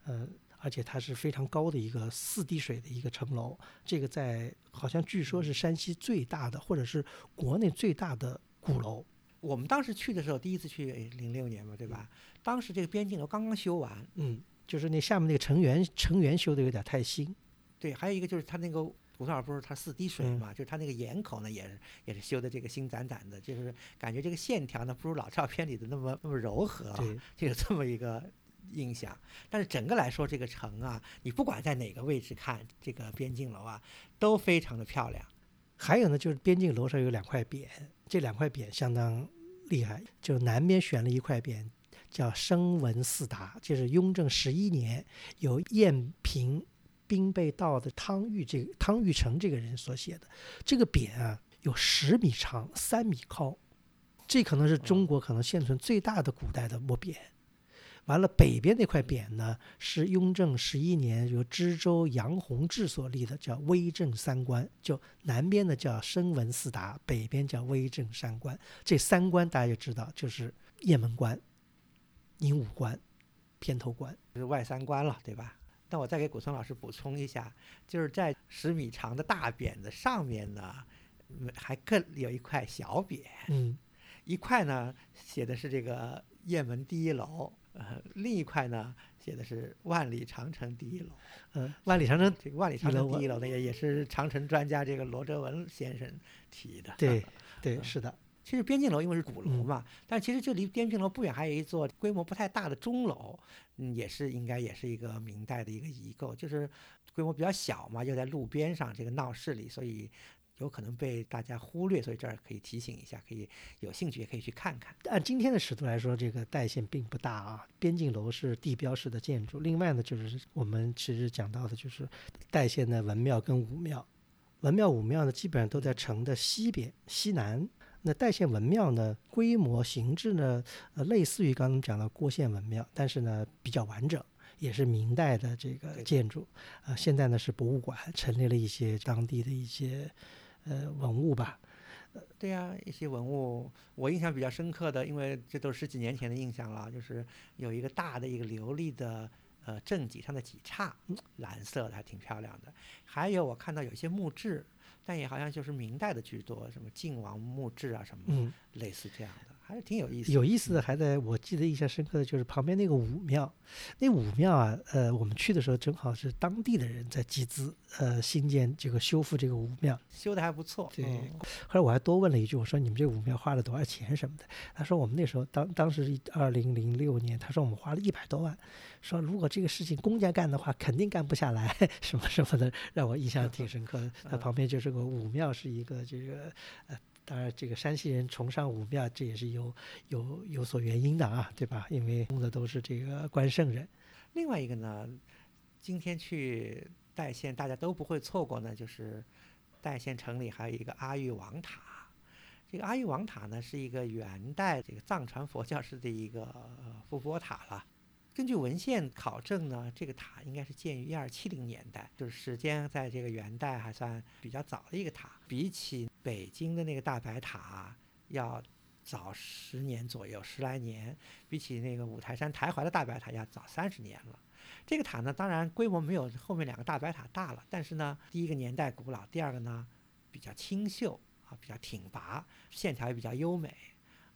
呃，而且它是非常高的一个四滴水的一个城楼。这个在好像据说是山西最大的，或者是国内最大的鼓楼。我们当时去的时候，第一次去零六年嘛，对吧？当时这个边境楼刚刚修完，嗯，就是那下面那个城垣，城垣修的有点太新。对，还有一个就是它那个古道不是它四滴水嘛，就是它那个檐口呢也是也是修的这个新崭崭的，就是感觉这个线条呢不如老照片里的那么那么柔和，就有这么一个印象。但是整个来说，这个城啊，你不管在哪个位置看这个边境楼啊，都非常的漂亮。还有呢，就是边境楼上有两块匾，这两块匾相当厉害，就南边选了一块匾，叫“声闻四达”，就是雍正十一年由燕平。兵备道的汤玉这个汤玉成这个人所写的这个匾啊，有十米长，三米高，这可能是中国可能现存最大的古代的墨匾。完了，北边那块匾呢，是雍正十一年由知州杨洪志所立的，叫威震三关。就南边的叫声闻四达，北边叫威震三关。这三关大家就知道，就是雁门关、宁武关、偏头关，就是外三关了，对吧？那我再给古村老师补充一下，就是在十米长的大匾的上面呢，还更有一块小匾，嗯，一块呢写的是这个雁门第一楼，呃，另一块呢写的是万里长城第一楼，嗯，万里长城这个万里长城第一楼呢也也是长城专家这个罗哲文先生提的，对，对，是的。其实边境楼因为是鼓楼嘛，但其实就离边境楼不远，还有一座规模不太大的钟楼，嗯，也是应该也是一个明代的一个遗构，就是规模比较小嘛，又在路边上这个闹市里，所以有可能被大家忽略，所以这儿可以提醒一下，可以有兴趣也可以去看看。按今天的尺度来说，这个代县并不大啊，边境楼是地标式的建筑。另外呢，就是我们其实讲到的就是代县的文庙跟武庙，文庙武庙呢基本上都在城的西边西南。那代县文庙呢，规模形制呢，呃，类似于刚刚讲的郭县文庙，但是呢比较完整，也是明代的这个建筑，啊，现在呢是博物馆，陈列了一些当地的一些呃文物吧。呃，对呀，一些文物我印象比较深刻的，因为这都是十几年前的印象了，就是有一个大的一个琉璃的呃正脊上的脊叉，蓝色的还挺漂亮的，还有我看到有些木质。但也好像就是明代的居多，什么晋王墓志啊什么，类似这样的。还是挺有意思。有意思的还在我记得印象深刻的就是旁边那个武庙，那武庙啊，呃，我们去的时候正好是当地的人在集资，呃，新建这个修复这个武庙，修的还不错。对。后来我还多问了一句，我说你们这武庙花了多少钱什么的？他说我们那时候当当时是二零零六年，他说我们花了一百多万，说如果这个事情公家干的话，肯定干不下来，什么什么的，让我印象挺深刻的。他旁边就是个武庙，是一个这个呃。当然，这个山西人崇尚武庙，这也是有有有所原因的啊，对吧？因为供的都是这个关圣人。另外一个呢，今天去代县，大家都不会错过呢，就是代县城里还有一个阿育王塔。这个阿育王塔呢，是一个元代这个藏传佛教式的一个覆钵塔了。根据文献考证呢，这个塔应该是建于一二七零年代，就是时间在这个元代还算比较早的一个塔。比起北京的那个大白塔要早十年左右，十来年；比起那个五台山台怀的大白塔要早三十年了。这个塔呢，当然规模没有后面两个大白塔大了，但是呢，第一个年代古老，第二个呢比较清秀啊，比较挺拔，线条也比较优美。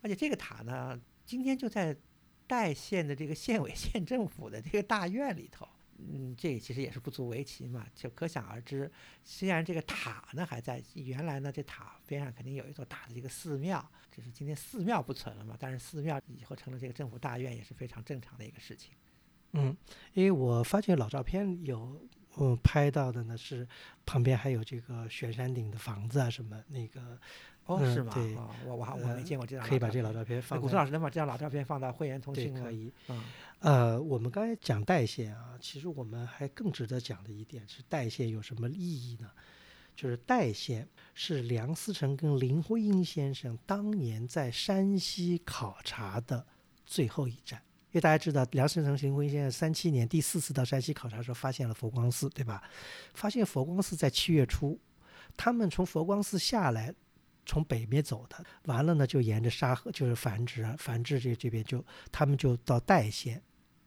而且这个塔呢，今天就在。代县的这个县委县政府的这个大院里头，嗯，这其实也是不足为奇嘛，就可想而知。虽然这个塔呢还在，原来呢这塔边上肯定有一座大的这个寺庙，就是今天寺庙不存了嘛，但是寺庙以后成了这个政府大院也是非常正常的一个事情。嗯，因为我发现老照片有，嗯，拍到的呢是旁边还有这个悬山顶的房子啊什么那个。哦，是吗？对，我我我没见过这张。可以把这老照片放。古村老师能把这张老照片放到会员通讯可以。嗯。呃，我们刚才讲代县啊，其实我们还更值得讲的一点是代县有什么意义呢？就是代县是梁思成跟林徽因先生当年在山西考察的最后一站。因为大家知道，梁思成、林徽因先生三七年第四次到山西考察的时候，发现了佛光寺，对吧？发现佛光寺在七月初，他们从佛光寺下来。从北面走的，完了呢，就沿着沙河，就是繁殖啊，繁殖这这边就他们就到代县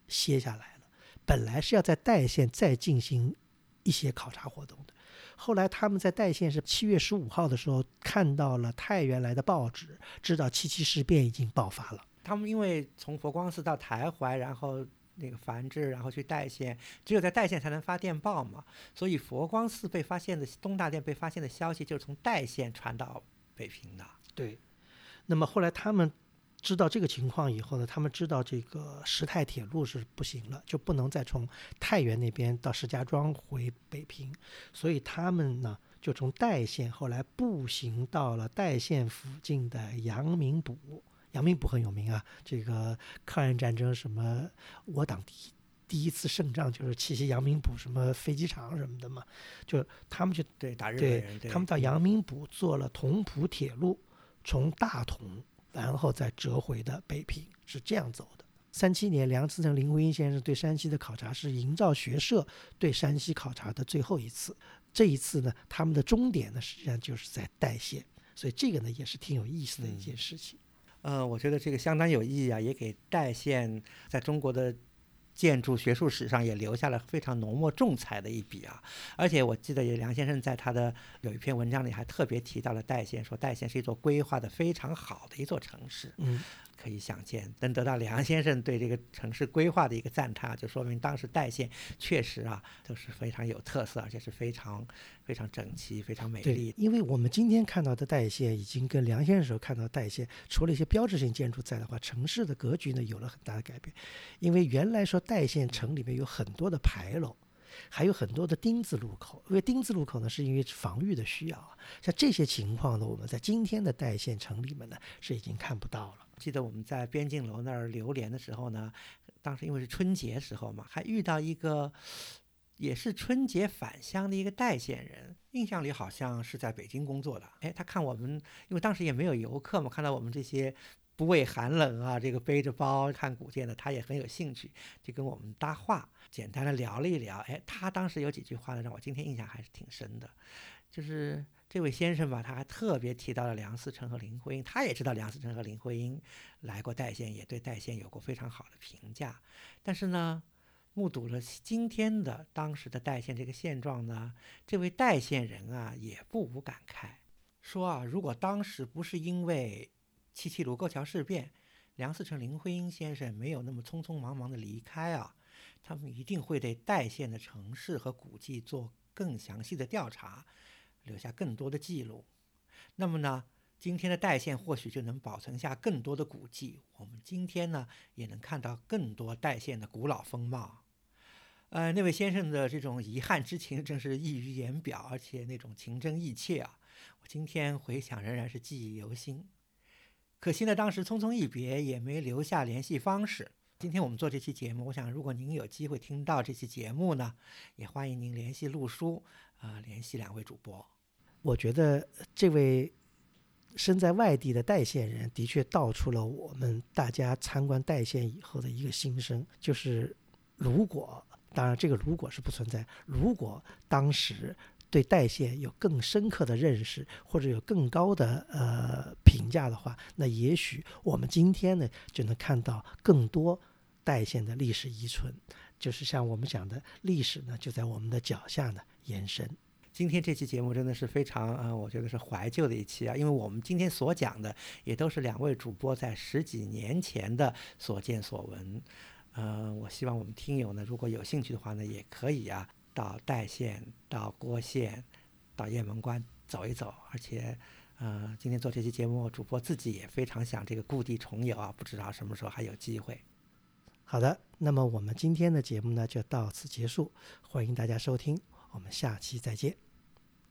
歇下来了。本来是要在代县再进行一些考察活动的，后来他们在代县是七月十五号的时候看到了太原来的报纸，知道七七事变已经爆发了。他们因为从佛光寺到台怀，然后那个繁殖，然后去代县，只有在代县才能发电报嘛，所以佛光寺被发现的东大殿被发现的消息就是从代县传到。北平的对，那么后来他们知道这个情况以后呢，他们知道这个石太铁路是不行了，就不能再从太原那边到石家庄回北平，所以他们呢就从代县后来步行到了代县附近的阳明堡。阳明堡很有名啊，这个抗日战争什么我党第一次胜仗就是奇袭阳明堡，什么飞机场什么的嘛，就他们就对打日本人，他们到阳明堡坐了同蒲铁路，从大同然后再折回的北平，是这样走的。三七年，梁思成、林徽因先生对山西的考察是营造学社对山西考察的最后一次。这一次呢，他们的终点呢，实际上就是在代县，所以这个呢也是挺有意思的一件事情。呃，我觉得这个相当有意义啊，也给代县在中国的。建筑学术史上也留下了非常浓墨重彩的一笔啊！而且我记得有梁先生在他的有一篇文章里还特别提到了代县，说代县是一座规划的非常好的一座城市。嗯。可以想见，能得到梁先生对这个城市规划的一个赞叹，就说明当时代县确实啊都是非常有特色，而且是非常非常整齐、非常美丽。因为我们今天看到的代县，已经跟梁先生时候看到代县，除了一些标志性建筑在的话，城市的格局呢有了很大的改变。因为原来说代县城里面有很多的牌楼。还有很多的丁字路口，因为丁字路口呢，是因为防御的需要啊。像这些情况呢，我们在今天的代县城里面呢，是已经看不到了。记得我们在边境楼那儿流连的时候呢，当时因为是春节时候嘛，还遇到一个也是春节返乡的一个代县人，印象里好像是在北京工作的。哎，他看我们，因为当时也没有游客嘛，看到我们这些。不畏寒冷啊，这个背着包看古建的，他也很有兴趣，就跟我们搭话，简单的聊了一聊。哎，他当时有几句话呢，让我今天印象还是挺深的。就是这位先生吧，他还特别提到了梁思成和林徽因，他也知道梁思成和林徽因来过代县，也对代县有过非常好的评价。但是呢，目睹了今天的当时的代县这个现状呢，这位代县人啊也不无感慨，说啊，如果当时不是因为七七卢沟桥事变，梁思成、林徽因先生没有那么匆匆忙忙的离开啊，他们一定会对代县的城市和古迹做更详细的调查，留下更多的记录。那么呢，今天的代县或许就能保存下更多的古迹，我们今天呢也能看到更多代县的古老风貌。呃，那位先生的这种遗憾之情真是溢于言表，而且那种情真意切啊，我今天回想仍然是记忆犹新。可惜呢，当时匆匆一别，也没留下联系方式。今天我们做这期节目，我想如果您有机会听到这期节目呢，也欢迎您联系陆叔，啊，联系两位主播。我觉得这位身在外地的代县人，的确道出了我们大家参观代县以后的一个心声，就是如果，当然这个如果是不存在，如果当时对代谢有更深刻的认识，或者有更高的呃评价的话，那也许我们今天呢就能看到更多代谢的历史遗存，就是像我们讲的历史呢就在我们的脚下呢延伸。今天这期节目真的是非常啊、我觉得是怀旧的一期啊，因为我们今天所讲的也都是两位主播在十几年前的所见所闻。呃，我希望我们听友呢，如果有兴趣的话呢，也可以啊，到代县、到郭县、到雁门关走一走。而且，呃，今天做这期节目，主播自己也非常想这个故地重游啊，不知道什么时候还有机会。好的，那么我们今天的节目呢就到此结束，欢迎大家收听，我们下期再见。